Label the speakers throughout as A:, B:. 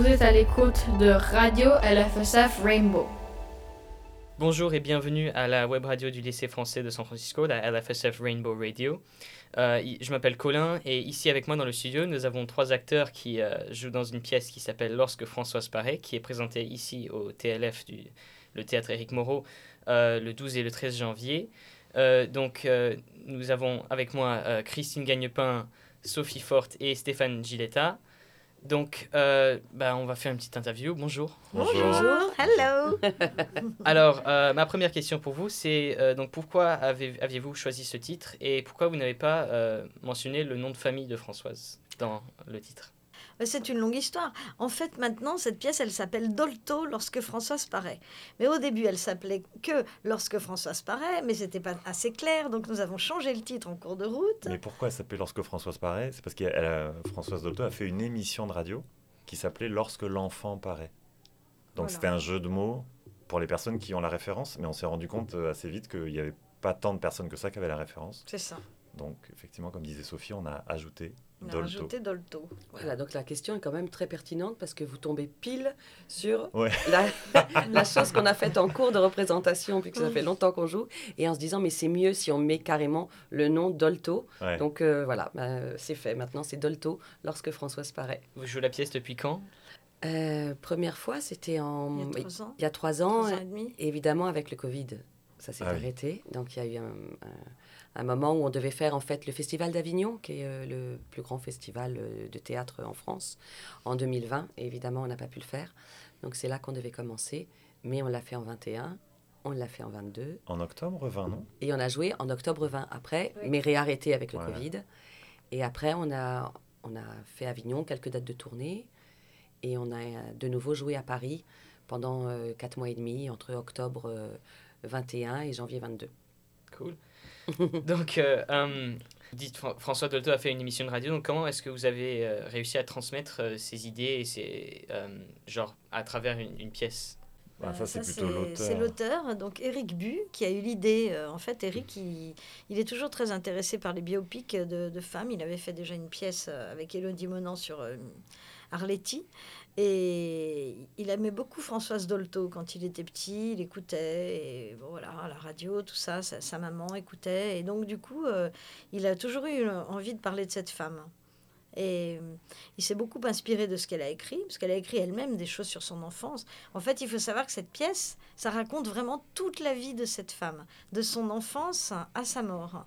A: Vous êtes à l'écoute de Radio LFSF Rainbow.
B: Bonjour et bienvenue à la web radio du lycée français de San Francisco, la LFSF Rainbow Radio. Euh, je m'appelle Colin et ici avec moi dans le studio, nous avons trois acteurs qui euh, jouent dans une pièce qui s'appelle Lorsque Françoise paraît, qui est présentée ici au TLF, du, le théâtre Éric Moreau, euh, le 12 et le 13 janvier. donc nous avons avec moi Christine Gagnepin, Sophie Forte et Stéphane Giletta. Donc, euh, bah, on va faire une petite interview. Bonjour.
C: Bonjour. Hello.
B: Alors, euh, ma première question pour vous, c'est euh, donc pourquoi avez, aviez-vous choisi ce titre et pourquoi vous n'avez pas mentionné le nom de famille de Françoise dans le titre?
C: C'est une longue histoire. En fait, maintenant, cette pièce, elle s'appelle Dolto lorsque Françoise paraît. Mais au début, elle s'appelait que lorsque Françoise paraît, mais c'était pas assez clair, donc nous avons changé le titre en cours de route.
D: Mais pourquoi elle s'appelait lorsque Françoise paraît? C'est parce que Françoise Dolto a fait une émission de radio qui s'appelait Lorsque l'enfant paraît. Donc c'était un jeu de mots pour les personnes qui ont la référence, mais on s'est rendu compte euh, assez vite qu'il n'y avait pas tant de personnes que ça qui avaient la référence.
C: C'est ça.
D: Donc effectivement, comme disait Sophie, on a ajouté
C: on a rajouté Dolto.
E: Voilà, donc la question est quand même très pertinente parce que vous tombez pile sur la, la, chose qu'on a faite en cours de représentation, puisque ça fait longtemps qu'on joue, et en se disant, mais c'est mieux si on met carrément le nom Dolto. Donc euh, voilà, bah, c'est fait. Maintenant, c'est Dolto lorsque Françoise paraît.
B: Vous jouez la pièce depuis quand?
E: Euh, Première fois, c'était en...
C: Il y a trois ans.
E: Il y a trois ans, évidemment, avec le Covid. Ça s'est ah arrêté. Donc il y a eu un un moment où on devait faire en fait le Festival d'Avignon, qui est euh, le plus grand festival euh, de théâtre en France, en 2020. Et évidemment, on n'a pas pu le faire. Donc c'est là qu'on devait commencer. Mais on l'a fait en 21, on l'a fait en 22.
D: En octobre 20, non?
E: Et on a joué en octobre 20 après, mais réarrêté avec le Covid. Et après, on a, on a fait Avignon, quelques dates de tournée. Et on a de nouveau joué à Paris pendant euh, quatre mois et demi, entre octobre 21 et janvier 22.
B: Cool. donc, euh, euh, dites, François Dolto a fait une émission de radio. Donc, comment est-ce que vous avez euh, réussi à transmettre ces idées et ces, genre à travers une, pièce?
D: Bah, ça, c'est plutôt l'auteur.
C: C'est l'auteur, donc Eric Bu, qui a eu l'idée. en fait, Eric, il, il, est toujours très intéressé par les biopics de, de, femmes. Il avait fait déjà une pièce avec Elodie Monan sur Arletty. Et il aimait beaucoup Françoise Dolto quand il était petit, il écoutait, et voilà, la radio, tout ça, sa, maman écoutait. Et donc, du coup, euh, il a toujours eu envie de parler de cette femme. Et euh, il s'est beaucoup inspiré de ce qu'elle a écrit, parce qu'elle a écrit elle-même des choses sur son enfance. En fait, il faut savoir que cette pièce, ça raconte vraiment toute la vie de cette femme, de son enfance à sa mort.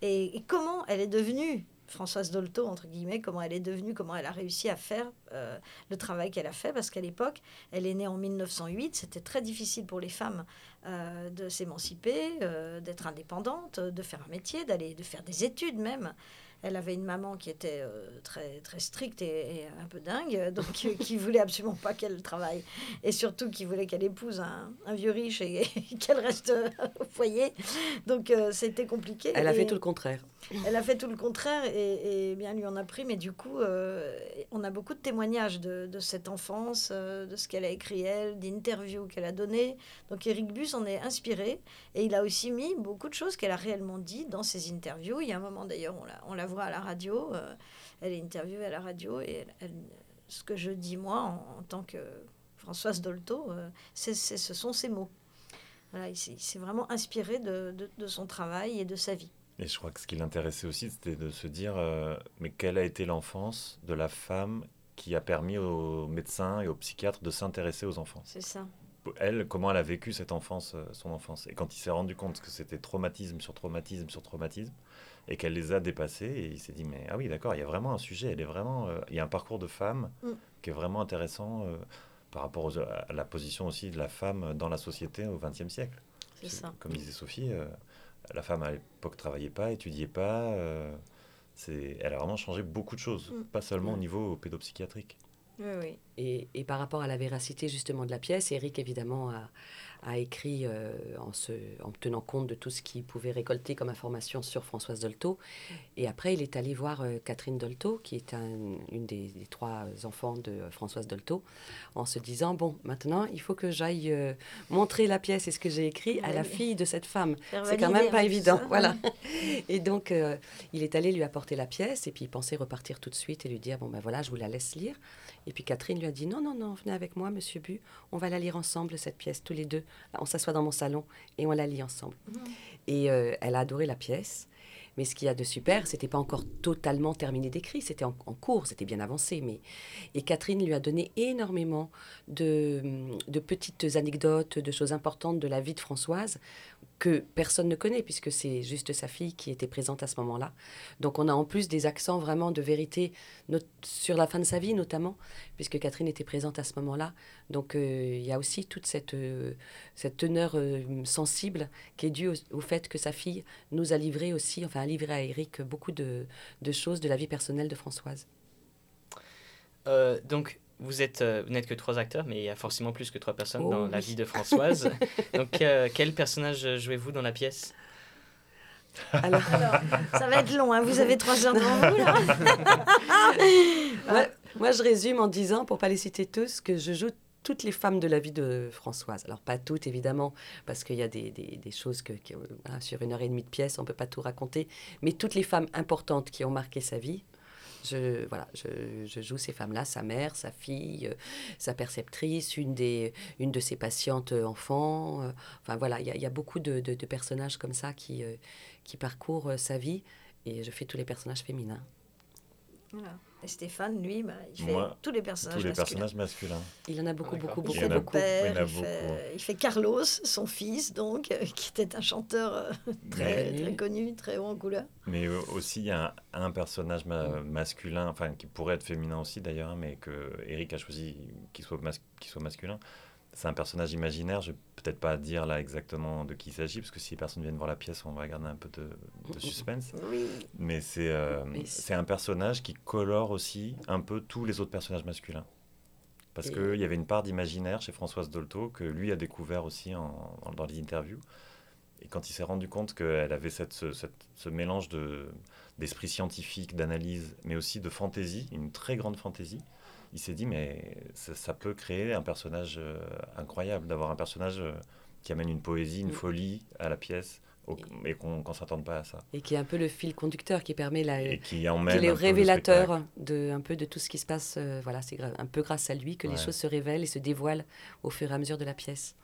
C: et comment elle est devenue Françoise Dolto, entre guillemets, comment elle est devenue, comment elle a réussi à faire euh, le travail qu'elle a fait, parce qu'à l'époque, elle est née en 1908, c'était très difficile pour les femmes euh, de s'émanciper, euh, d'être indépendantes, de faire un métier, d'aller, de faire des études même elle avait une maman qui était très, très stricte et, un peu dingue, donc qui voulait absolument pas qu'elle travaille. Et surtout qui voulait qu'elle épouse un, vieux riche et, qu'elle reste au foyer. Donc c'était compliqué.
E: Elle a fait tout le contraire.
C: Elle a fait tout le contraire et, bien lui en a pris, mais du coup, euh, on a beaucoup de témoignages de, cette enfance, de ce qu'elle a écrit elle, d'interviews qu'elle a données. Donc Eric Bus en est inspiré et il a aussi mis beaucoup de choses qu'elle a réellement dit dans ses interviews. Il y a un moment d'ailleurs, on l'a voit à la radio. Euh, elle est interviewée à la radio et ce que je dis moi en, tant que Françoise Dolto, euh, c'est, ce sont ses mots. Il s'est vraiment inspiré de, son travail et de sa vie.
D: Et je crois que ce qui l'intéressait aussi, c'était de se dire, euh, mais quelle a été l'enfance de la femme qui a permis aux médecins et aux psychiatres de s'intéresser aux enfants?
C: C'est ça.
D: Elle, comment elle a vécu cette enfance, son enfance? Et quand il s'est rendu compte que c'était traumatisme sur traumatisme sur traumatisme, et qu'elle les a dépassés. Et il s'est dit, mais ah oui, d'accord, il y a vraiment un sujet, elle est vraiment, euh, il y a un parcours de femme mm. qui est vraiment intéressant euh, par rapport à la position aussi de la femme dans la société au XXe siècle.
C: C'est ça.
D: Comme disait Sophie, euh, la femme à l'époque travaillait pas, étudiait pas. c'est, elle a vraiment changé beaucoup de choses, mm. pas seulement au niveau pédopsychiatrique.
C: Oui, oui.
E: Et, et, par rapport à la véracité justement de la pièce, Eric évidemment a, a écrit euh, en, se, en tenant compte de tout ce qu'il pouvait récolter comme information sur Françoise Dolto. Et après, il est allé voir euh, Catherine Dolto, qui est une des, trois enfants de Françoise Dolto, en se disant, bon, maintenant, il faut que j'aille euh, montrer la pièce et ce que j'ai écrit à la fille de cette femme. C'est quand même pas évident. Voilà. et donc, il est allé lui apporter la pièce, et puis il pensait repartir tout de suite et lui dire, bon, ben voilà, je vous la laisse lire. Et puis Catherine lui a dit, non, non, non, venez avec moi, monsieur Bu, on va la lire ensemble, cette pièce, tous les deux on s'assoit dans mon salon et on la lit ensemble. Mmh. Et euh, elle a adoré la pièce. Mais ce qu'il y a de super, c'était pas encore totalement terminé d'écrit, c'était en, cours, c'était bien avancé. Mais et Catherine lui a donné énormément de, de, petites anecdotes, de choses importantes de la vie de Françoise que personne ne connaît puisque c'est juste sa fille qui était présente à ce moment-là. Donc on a en plus des accents vraiment de vérité sur la fin de sa vie notamment, puisque Catherine était présente à ce moment-là. Donc euh, il y a aussi toute cette, euh, cette teneur euh, sensible qui est due au, fait que sa fille nous a livré aussi, enfin a livré à Eric beaucoup de, de choses de la vie personnelle de Françoise.
B: donc vous êtes, euh, n'êtes que trois acteurs, mais il y a forcément plus que trois personnes dans la vie de Françoise. Donc, euh, quel personnage jouez-vous dans la pièce?
C: Alors, ça va être long, hein. vous avez trois heures devant vous là.
E: moi, je résume en disant, pour pas les citer tous, que je joue toutes les femmes de la vie de Françoise. Alors pas toutes évidemment, parce qu'il y a des, des, choses que, sur une heure et demie de pièce, on peut pas tout raconter, mais toutes les femmes importantes qui ont marqué sa vie, je, voilà, je, je joue ces femmes-là, sa mère, sa fille, euh, sa perceptrice, une, des, une de ses patientes enfants. Euh, enfin voilà, il y, a beaucoup de, de, personnages comme ça qui, euh, qui parcourent sa vie et je fais tous les personnages féminins.
C: Voilà. Et Stéphane, lui, bah, il fait tous les personnages
D: tous les
C: masculins.
D: personnages masculins.
E: Il en a beaucoup, beaucoup, beaucoup.
C: Il, beaucoup. il, fait, il, fait, Carlos, son fils, donc, euh, qui était un chanteur euh, très, très, connu, très haut en couleur.
D: Mais aussi, il y a un, personnage masculin, enfin, qui pourrait être féminin aussi d'ailleurs, mais que Eric a choisi qu'il soit, soit masculin c'est un personnage imaginaire. Je vais peut-être pas dire là exactement de qui il s'agit, parce que si les personnes viennent voir la pièce, on va garder un peu de, suspense. Mais euh, c'est un personnage qui colore aussi un peu tous les autres personnages masculins. Parce qu'il y avait une part d'imaginaire chez Françoise Dolto que lui a découvert aussi en, dans les interviews. Et quand il s'est rendu compte qu'elle avait cette, ce, ce mélange d'esprit scientifique, d'analyse, mais aussi de fantaisie, une très grande fantaisie, il s'est dit, mais ça, peut créer un personnage euh, incroyable, d'avoir un personnage euh, qui amène une poésie, une mm. folie à la pièce, et qu'on ne s'attende pas à ça.
E: Et qui est un peu le fil conduceur, qui permet la,
D: et qui, emmène est
E: le révélateur de un peu de tout ce qui se passe. Euh, voilà, c'est un peu grâce à lui que les choses se révèlent et se dévoilent au fur et à mesure de la pièce.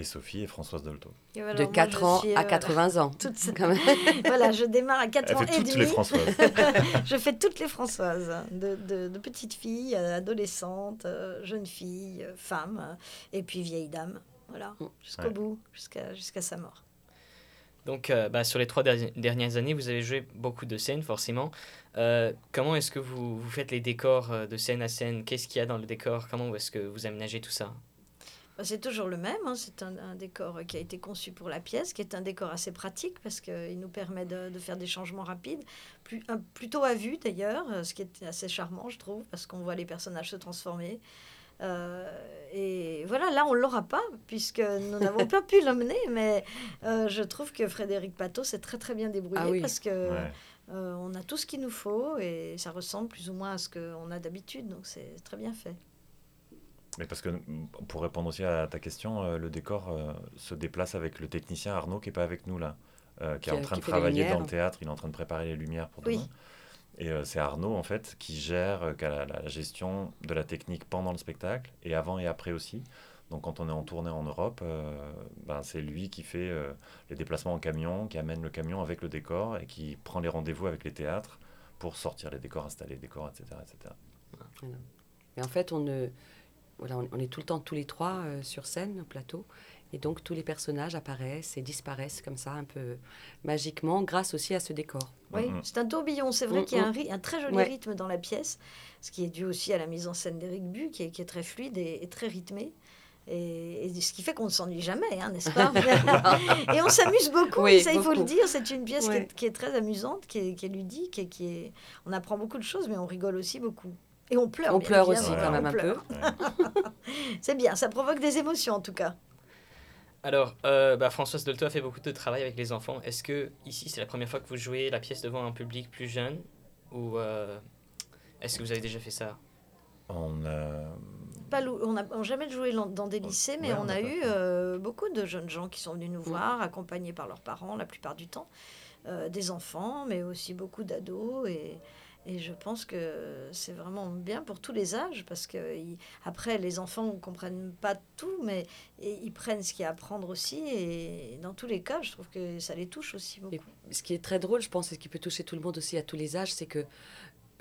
D: Et Sophie et Françoise Dolto.
E: de 4 ans à 80 ans.
C: voilà, je démarre à 4 ans
D: et toutes les Françoises.
C: je fais toutes les Françoises, de, de, de petites filles, adolescentes, euh, jeunes filles, euh, femmes, et puis vieilles dames. Voilà, mm. jusqu'au bout, jusqu'à jusqu'à sa mort.
B: Donc, euh, bah, sur les trois dernières années, vous avez joué beaucoup de scènes, forcément. comment est-ce que vous, vous, faites les décors de scène à scène? Qu'est-ce qu'il y a dans le décor? Comment est-ce que vous aménagez tout ça?
C: C'est toujours le même, hein. c'est un, décor qui a été conçu pour la pièce, qui est un décor assez pratique parce qu'il nous permet de, faire des changements rapides, plus, plutôt à vue d'ailleurs, euh, ce qui est assez charmant je trouve, parce qu'on voit les personnages se transformer. Euh, et voilà, là on ne l'aura pas puisque nous n'avons pas pu l'emmener, mais euh, je trouve que Frédéric Pato s'est très très bien débrouillé ah parce que on a tout ce qu'il nous faut et ça ressemble plus ou moins à ce qu'on a d'habitude, donc c'est très bien fait.
D: Mais parce que pour répondre aussi à ta question, euh, le décor euh, se déplace avec le technicien Arnaud qui n'est pas avec nous là, euh, qui, est en train de travailler dans le théâtre, il est en train de préparer les lumières pour demain. Et c'est Arnaud en fait qui gère la, la, gestion de la technique pendant le spectacle et avant et après aussi. Donc quand on est en tournée en Europe, ben, c'est lui qui fait les déplacements en camion, qui amène le camion avec le décor et qui prend les rendez-vous avec les théâtres pour sortir les décors, installer les décors, etc. etc.
E: Et en fait, on ne voilà, on, est tout le temps tous les trois euh, sur scène, au plateau. Et donc tous les personnages apparaissent et disparaissent comme ça, un peu magiquement, grâce aussi à ce décor.
C: Oui, mm-hmm. c'est un tourbillon. C'est vrai qu'il y a un, un, très joli rythme dans la pièce, ce qui est dû aussi à la mise en scène d'Éric Bu, qui est, qui est, très fluide et, très rythmé. Et, ce qui fait qu'on ne s'ennuie jamais, hein, n'est-ce pas Et on s'amuse beaucoup, ça il faut le dire. C'est une pièce qui, est, qui, est, très amusante, qui est, qui est ludique, et qui est... on apprend beaucoup de choses, mais on rigole aussi beaucoup. Et on pleure.
E: On pleure aussi quand même un peu.
C: c'est bien, ça provoque des émotions en tout cas.
B: Alors, euh, bah, Françoise Dolto a fait beaucoup de travail avec les enfants. Est-ce que ici, c'est la première fois que vous jouez la pièce devant un public plus jeune Ou euh, est-ce que vous avez déjà fait ça?
D: On a...
C: Pas lou- on n'a jamais joué dans des lycées, mais
D: Ouais,
C: on,
D: on
C: a, eu euh, beaucoup de jeunes gens qui sont venus nous voir, accompagnés par leurs parents la plupart du temps, euh, des enfants, mais aussi beaucoup d'ados. Et, et je pense que c'est vraiment bien pour tous les âges, parce que ils- après, les enfants ne comprennent pas tout, mais et ils prennent ce qu'il y a à apprendre aussi. Et dans tous les cas, je trouve que ça les touche aussi beaucoup.
E: Et ce qui est très drôle, je pense, et ce qui peut toucher tout le monde aussi à tous les âges, c'est que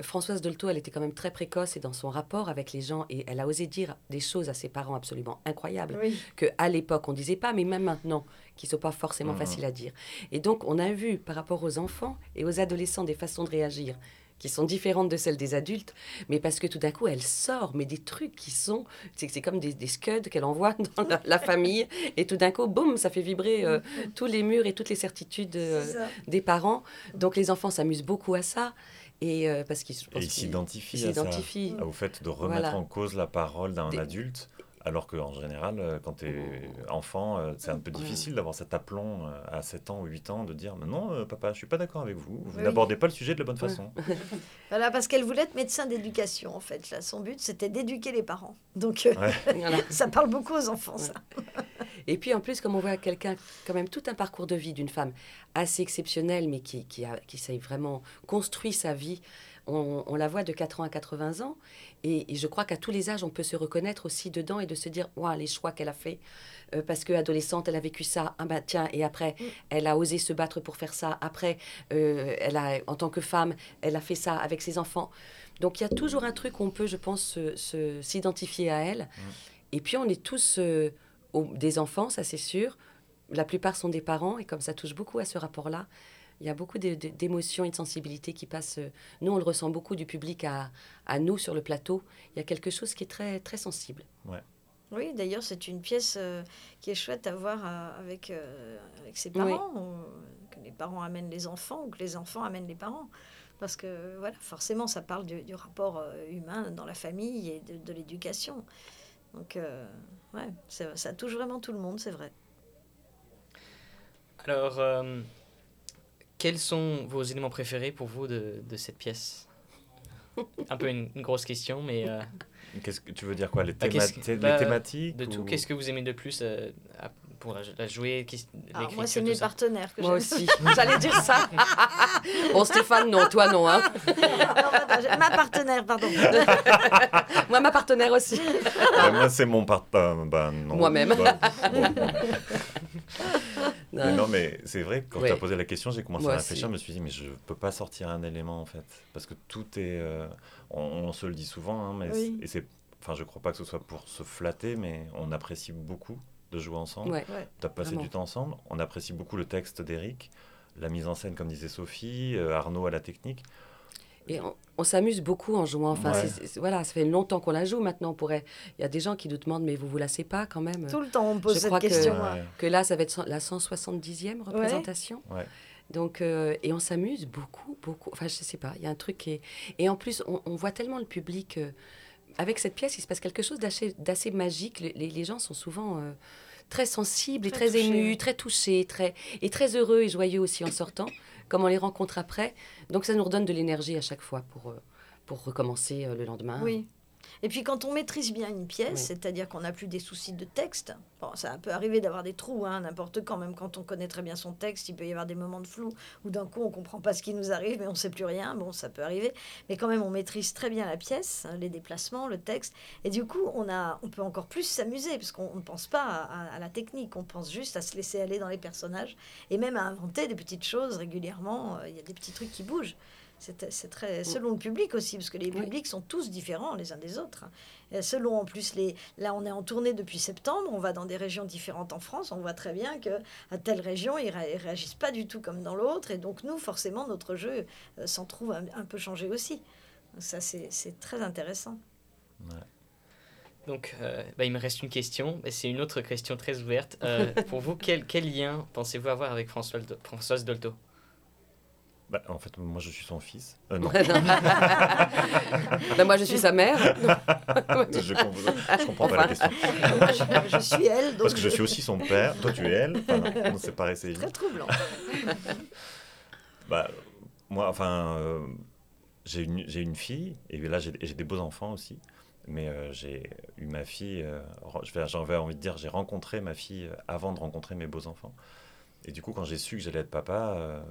E: Françoise Dolto, elle était quand même très précoce et dans son rapport avec les gens, et elle a osé dire des choses à ses parents absolument incroyables
C: Oui.
E: que à l'époque on disait pas, mais même maintenant, qui sont pas forcément
D: Mhm.
E: faciles à dire. Et donc on a vu par rapport aux enfants et aux adolescents des façons de réagir qui sont différentes de celles des adultes, mais parce que tout d'un coup elle sort, mais des trucs qui sont, c'est c'est comme des, des scuds qu'elle envoie dans la, la famille, et tout d'un coup, boum, ça fait vibrer euh, tous les murs et toutes les certitudes euh, des parents. Donc les enfants s'amusent beaucoup à ça, et euh, parce qu'ils
D: s'identifient
E: ils
D: à ça,
E: s'identifient.
D: au fait de remettre
E: Voilà.
D: en cause la parole d'un adulte, alors qu'en général, euh, quand tu es enfant, euh, c'est un peu difficile d'avoir cet aplomb euh, à 7 ans ou 8 ans de dire « Non, papa, je suis pas d'accord avec vous, vous
C: Oui.
D: n'abordez pas le sujet de la bonne façon.
C: Voilà, parce qu'elle voulait être médecin d'éducation, en fait. Là, son but, c'était d'éduquer les parents. Donc, euh,
D: Ouais.
C: Ça parle beaucoup aux enfants, ça.
E: Et puis en plus, comme on voit quelqu'un, quand même tout un parcours de vie d'une femme assez exceptionnelle, mais qui, qui, a, qui s'est vraiment construit sa vie, on, on la voit de 4 ans à 80 ans. Et, et je crois qu'à tous les âges, on peut se reconnaître aussi dedans et de se dire, waouh, les choix qu'elle a fait. Euh, parce que adolescente, elle a vécu ça, ah bah tiens, et après, elle a osé se battre pour faire ça. Après, euh, elle a, en tant que femme, elle a fait ça avec ses enfants. Donc il y a toujours un truc où on peut, je pense, se- se- s'identifier à elle. Et puis on est tous euh, au- des enfants, ça c'est sûr. La plupart sont des parents, et comme ça touche beaucoup à ce rapport-là, il y a beaucoup d'émotions et de sensibilité qui passent. euh, Nous, on le ressent beaucoup du public à, à nous sur le plateau. Il y a quelque chose qui est très, très sensible.
C: Oui, d'ailleurs, c'est une pièce euh, qui est chouette à voir euh, avec, euh, avec ses parents, ou que les parents amènent les enfants ou que les enfants amènent les parents. Parce que, voilà, forcément, ça parle du, du rapport euh, humain dans la famille et de, de l'éducation. Donc, euh, ouais, ça, ça touche vraiment tout le monde, c'est vrai.
B: Alors, euh, quels sont vos éléments préférés pour vous de, de cette pièce? Un peu une, une grosse question, mais euh,
D: Qu'est-ce que tu veux dire quoi? Les,
B: Bah,
D: théma-
B: qu'est-ce que-
D: thé- les
B: bah,
D: thématiques
B: de tout,
D: ou-
B: qu'est-ce que vous aimez le plus euh, à- pour la, la jouer
C: Alors,
B: l'écriture,
C: moi, c'est mes
B: ça?
C: partenaires que
E: Moi aussi, j'allais dire ça. bon, Stéphane, non, toi non. Hein.
C: Non, ma partenaire, pardon.
E: Moi, ma partenaire aussi.
D: Ouais, moi, c'est mon partenaire. Ben, non.
E: Moi-même.
D: Bah, bon. Mais
E: Non.
D: mais c'est vrai, que quand
E: Ouais.
D: tu as posé la question, j'ai commencé
E: Moi
D: à
E: aussi.
D: réfléchir, je me suis dit, mais je peux pas sortir un élément en fait. Parce que tout est. euh, on, on se le dit souvent, hein, mais
C: Oui.
D: et c'est. Enfin, je crois pas que ce soit pour se flatter, mais on apprécie beaucoup de jouer ensemble.
E: Ouais.
D: Tu as passé
E: Vraiment.
D: du temps ensemble. On apprécie beaucoup le texte d'Eric, la mise en scène, comme disait Sophie, euh, Arnaud à la technique.
E: Et on, on s'amuse beaucoup en jouant. Enfin,
D: Ouais.
E: voilà, ça fait longtemps qu'on la joue maintenant. On pourrait... Il y a des gens qui nous demandent, mais vous vous lassez pas quand même?
C: Tout le temps, on pose
E: Je
C: cette
E: crois que-
C: question.
D: Ouais.
C: moi.
E: Que là, ça va être cent- la 170e représentation.
D: Ouais.
E: Donc, euh, et on s'amuse beaucoup, beaucoup. Enfin, je sais pas, il y a un truc qui est... Et en plus, on, on voit tellement le public... euh, avec cette pièce, il se passe quelque chose d'assez magique. Les, les- les gens sont souvent euh, très sensibles et
C: Très
E: très,
C: touchés,
E: émus,
C: ouais.
E: très touchés, très, et très heureux et joyeux aussi en sortant, comme on les rencontre après. Donc, ça nous redonne de l'énergie à chaque fois pour, euh, pour recommencer euh, le lendemain.
C: Oui. Et puis quand on maîtrise bien une pièce,
E: Oui.
C: c'est-à-dire qu'on n'a plus des soucis de texte, bon, ça peut arriver d'avoir des trous, hein, n'importe quand, même quand on connaît très bien son texte, il peut y avoir des moments de flou, où d'un coup on comprend pas ce qui nous arrive, mais on sait plus rien, bon, ça peut arriver, mais quand même on maîtrise très bien la pièce, hein, les déplacements, le texte, et du coup on, a, on peut encore plus s'amuser, parce qu'on ne pense pas à, à la technique, on pense juste à se laisser aller dans les personnages, et même à inventer des petites choses régulièrement, euh, il y a des petits trucs qui bougent. C'est c'est très selon le public aussi, parce que les
E: Oui.
C: publics sont tous différents les uns des autres. Et selon en plus les, là on est en tournée depuis septembre, on va dans des régions différentes en France, on voit très bien que à telle région ils, ré- ils réagissent pas du tout comme dans l'autre, et donc nous forcément notre jeu euh, s'en trouve un, un peu changé aussi. Donc ça c'est c'est très intéressant.
B: Donc, euh, bah, il me reste une question, et c'est une autre question très ouverte. Euh, pour vous, quel, quel lien pensez-vous avoir avec François, Dolto- Françoise Dolto?
D: Bah, en fait, moi, je suis son fils. Euh, non.
E: Ben, moi, je suis sa mère.
D: je, comprends, je comprends pas la question.
C: Moi, je, je suis elle. Donc
D: Parce que je suis aussi son père. Toi, tu es elle. Enfin, non, c'est pareil, c'est
C: Très troublant.
D: Bah, moi, enfin, euh, j'ai une, une fille, et là, j'ai des beaux enfants aussi. Mais euh, j'ai eu ma fille, euh, j'avais envie de dire, j'ai rencontré ma fille avant de rencontrer mes beaux enfants. Et du coup, quand j'ai su que j'allais être papa,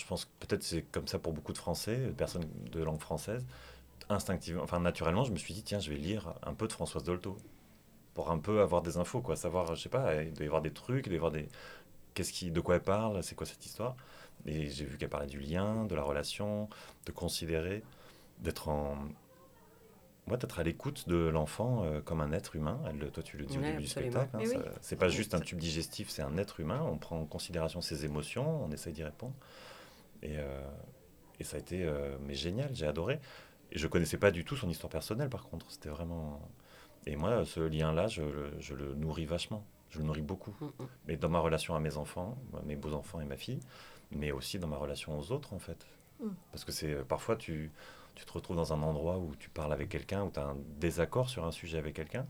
D: je pense que peut-être c'est comme ça pour beaucoup de Français, de personnes de langue française, instinctivement, enfin naturellement, je me suis dit, tiens, je vais lire un peu de Françoise Dolto pour un peu avoir des infos, quoi, savoir, je sais pas, il doit y avoir des trucs, il doit y avoir des, qu'est-ce qui, de quoi elle parle, c'est quoi cette histoire. Et j'ai vu qu'elle parlait du lien, de la relation, de considérer, d'être en, ouais, d'être à l'écoute de l'enfant euh, comme un être humain. Elle, toi, tu le dis au début
E: absolument.
D: du spectacle. hein,
C: oui.
D: c'est pas juste un tube digestif, c'est un être humain. On prend en considération ses émotions, on essaye d'y répondre. Et, euh, et ça a été euh, mais génial, j'ai adoré. Et je connaissais pas du tout son histoire personnelle, par contre. C'était vraiment. Et moi, ce lien-là, je, le- je le nourris vachement. Je le nourris beaucoup.
E: Mm, mm.
D: Mais dans ma relation à mes enfants, mes beaux-enfants et ma fille, mais aussi dans ma relation aux autres, en fait.
C: Mm.
D: Parce que c'est parfois, tu, tu te retrouves dans un endroit où tu parles avec quelqu'un, où tu as un désaccord sur un sujet avec quelqu'un.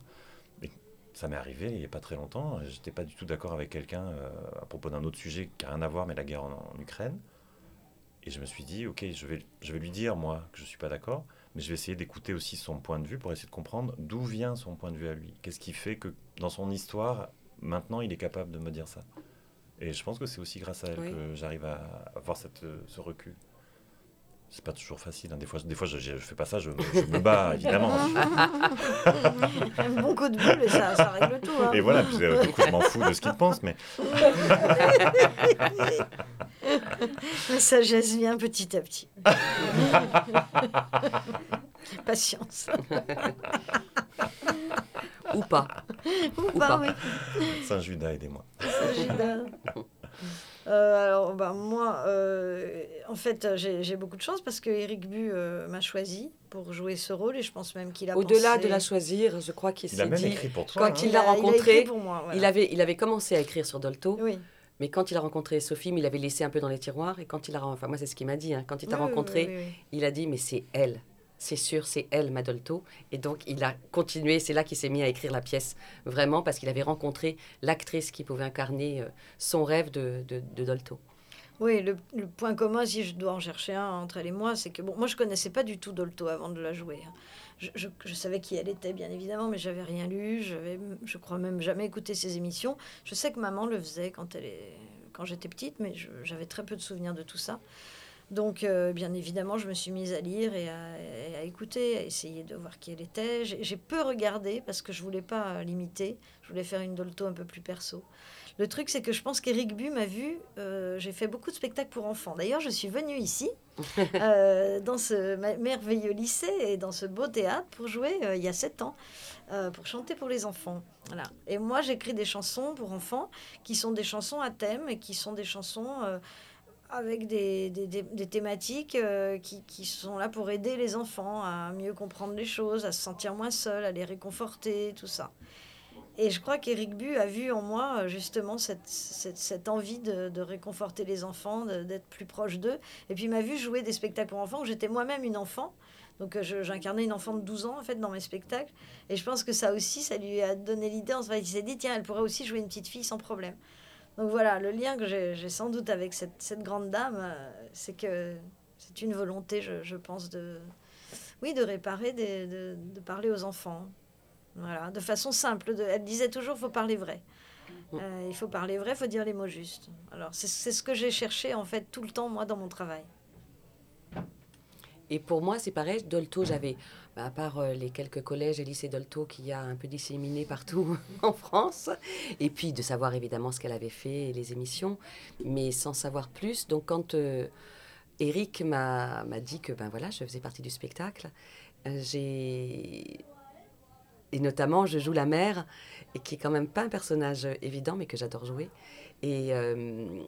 D: Et ça m'est arrivé il n'y a pas très longtemps. J'étais pas du tout d'accord avec quelqu'un euh, à propos d'un autre sujet qui n'a rien à voir, mais la guerre en, en Ukraine. Et je me suis dit, ok, je vais, je vais lui dire, moi, que je ne suis pas d'accord, mais je vais essayer d'écouter aussi son point de vue pour essayer de comprendre d'où vient son point de vue à lui. Qu'est-ce qui fait que dans son histoire, maintenant, il est capable de me dire ça? Et je pense que c'est aussi grâce à elle
E: Oui.
D: que j'arrive à avoir cette, euh, ce recul. C'est pas toujours facile. hein. Des fois, des fois je, je fais pas ça, je, me- je me bats, évidemment.
C: Un bon coup de boule ça, ça règle tout. hein.
D: Et voilà, puis, euh, du coup, je m'en fous de ce qu'il pense, mais
C: La sagesse vient petit à petit. Patience.
E: Ou pas.
C: Ou
E: Ou
C: pas,
E: pas.
C: oui.
D: Saint-Judas, aidez-moi.
C: Saint-Judas. Euh, alors, bah, moi, euh, en fait, j'ai beaucoup de chance parce que Eric Bu euh, m'a choisi pour jouer ce rôle et je pense même qu'il a
E: Au-delà
C: pensé-
E: de la choisir, je crois qu'il s'est
D: même
E: dit.
D: écrit pour toi.
E: Quand
D: hein.
E: il l'a
C: a-
E: rencontré,
C: écrit pour moi, voilà.
E: Il avait, il avait commencé à écrire sur Dolto,
C: Oui.
E: Mais quand il a rencontré Sophie, il avait laissé un peu dans les tiroirs. Et quand il a, enfin moi c'est ce qu'il m'a dit, hein, quand il t'a
C: Oui,
E: rencontré,
C: oui, oui.
E: il a dit mais c'est elle, c'est sûr, c'est elle, ma Dolto. Et donc il a continué, c'est là qu'il s'est mis à écrire la pièce, vraiment parce qu'il avait rencontré l'actrice qui pouvait incarner euh, son rêve de, de, de Dolto.
C: Oui, le, le point commun, si je dois en chercher un entre elle et moi, c'est que bon, moi je connaissais pas du tout Dolto avant de la jouer. hein. Je, je- savais qui elle était, bien évidemment, mais j'avais rien lu, je crois même jamais écouté ses émissions. Je sais que maman le faisait quand quand j'étais petite, mais j'avais très peu de souvenirs de tout ça. Donc, euh, bien évidemment, je me suis mise à lire et à, et à écouter, à essayer de voir qui elle était. J'ai peu regardé parce que je voulais pas l'imiter. Je voulais faire une Dolto un peu plus perso. Le truc, c'est que je pense qu'Éric Bu m'a vu. euh, J'ai fait beaucoup de spectacles pour enfants. D'ailleurs, je suis venue ici, euh, dans ce merveilleux lycée et dans ce beau théâtre, pour jouer euh, il y a sept ans, pour chanter pour les enfants. Voilà. Et moi, j'écris des chansons pour enfants qui sont des chansons à thème et qui sont des chansons. avec des, des- des- des thématiques euh, qui, qui sont là pour aider les enfants à mieux comprendre les choses, à se sentir moins seuls, à les réconforter, tout ça. Et je crois qu'Éric Bu a vu en moi euh, justement cette, cette, cette envie de, de réconforter les enfants, d'être plus proche d'eux. Et puis il m'a vu jouer des spectacles pour enfants où j'étais moi-même une enfant. Donc euh, j'incarnais une enfant de 12 ans en fait dans mes spectacles. Et je pense que ça aussi, ça lui a donné l'idée. En il s'est dit, tiens, elle pourrait aussi jouer une petite fille sans problème. Donc voilà, le lien que j'ai sans doute avec cette, cette grande dame, euh, c'est que c'est une volonté, je, pense, de, oui, de réparer, de, de parler aux enfants. Voilà, de façon simple. De, elle disait toujours, il faut parler vrai. Euh, il faut parler vrai, il faut dire les mots justes. Alors c'est ce que j'ai cherché en fait tout le temps, moi, dans mon travail.
E: Et pour moi, c'est pareil. Dolto, j'avais, bah, à part euh, les quelques collèges et lycées Dolto qu'il y a un peu disséminés partout en France, et puis de savoir évidemment ce qu'elle avait fait les émissions, mais sans savoir plus. Donc quand euh, Eric m'a m'a dit que ben voilà, je faisais partie du spectacle, euh, j'ai et notamment je joue la mère, et qui est quand même pas un personnage évident, mais que j'adore jouer. Et, euh,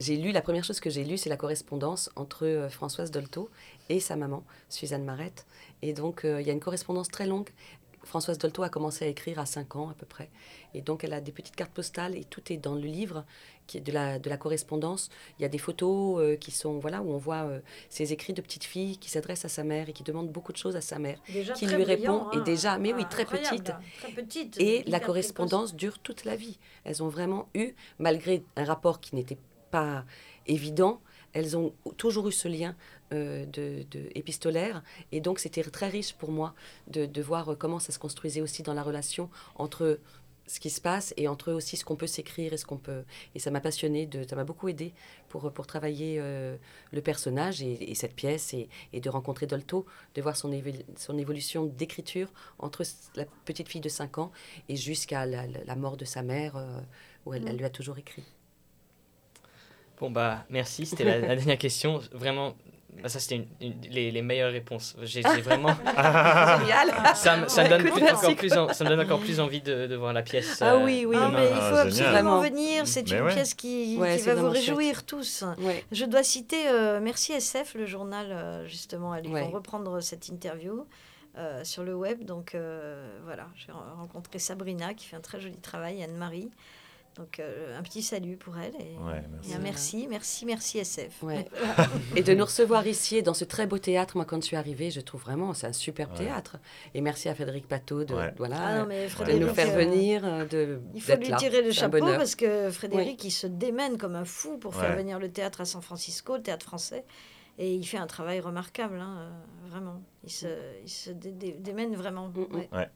E: j'ai lu, la première chose que j'ai lue, c'est la correspondance entre euh, Françoise Dolto et sa maman, Suzanne Marette. Et donc, euh, il y a une correspondance très longue Françoise Dolto a commencé à écrire à 5 ans à peu près. Et donc elle a des petites cartes postales et tout est dans le livre qui est de la, de la correspondance. Il y a des photos euh, qui sont, voilà, où on voit euh, ces écrits de petite fille qui s'adresse à sa mère et qui demande beaucoup de choses à sa mère. qui lui répond, et
C: hein.
E: déjà, mais oui, très petite.
C: très petite.
E: Et la correspondance dure toute la vie. Elles ont vraiment eu, malgré un rapport qui n'était pas évident, elles ont toujours eu ce lien euh, de, épistolaire. Et donc, c'était très riche pour moi de, de, voir comment ça se construisait aussi dans la relation entre ce qui se passe et entre eux aussi ce qu'on peut s'écrire et ce qu'on peut. Et ça m'a passionné, de, ça m'a beaucoup aidé pour, pour travailler euh, le personnage et, cette pièce et, et, de rencontrer Dolto, de voir son, son évolution d'écriture entre la petite fille de 5 ans et jusqu'à la, mort de sa mère, euh, où elle, elle lui a toujours écrit.
B: Bon, bah, merci. C'était la, dernière question. Vraiment, bah, ça, c'était les, les, meilleures réponses. J'ai vraiment.
E: Génial!
B: Ça, me donne encore plus ça me donne encore plus envie de, de voir la pièce.
E: Ah oui, oui.
C: Ah, mais il faut ah, absolument venir. C'est une pièce qui, qui va vous réjouir tous. Je dois citer euh, Merci SF, le journal, euh, justement. Ils vont reprendre cette interview. Euh, sur le web. Donc voilà, j'ai rencontré Sabrina qui fait un très joli travail, Anne-Marie. Donc euh, un petit salut pour elle et, merci. un merci, merci, merci SF.
E: et de nous recevoir ici dans ce très beau théâtre. Moi, quand je suis arrivée, je trouve vraiment c'est un superbe théâtre. Et merci à Frédéric Pateau de, voilà, ah de nous faire venir. Euh, de,
C: il faut lui tirer le chapeau parce que Frédéric, il se démène comme un fou pour faire venir le théâtre à San Francisco, le théâtre français. Et il fait un travail remarquable, hein, vraiment. Il se, il se démène vraiment. Mm,
D: mm. ouais.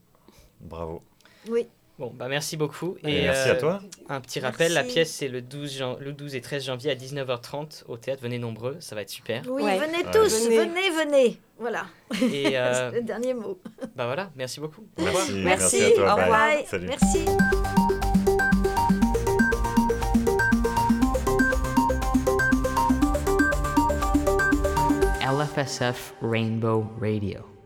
D: Bravo.
C: Oui.
B: Bon, bah merci beaucoup.
D: Et, merci à euh, toi.
B: Un petit rappel, la pièce c'est le 12, le 12 et 13 janvier à 19h30 au théâtre. Venez nombreux, ça va être super.
C: Oui, venez tous, venez. venez, Voilà.
B: Et euh,
C: le dernier mot.
B: Bah voilà, merci beaucoup.
D: Merci.
C: Merci.
D: à toi.
C: Au revoir. Merci.
B: LFSF Rainbow Radio.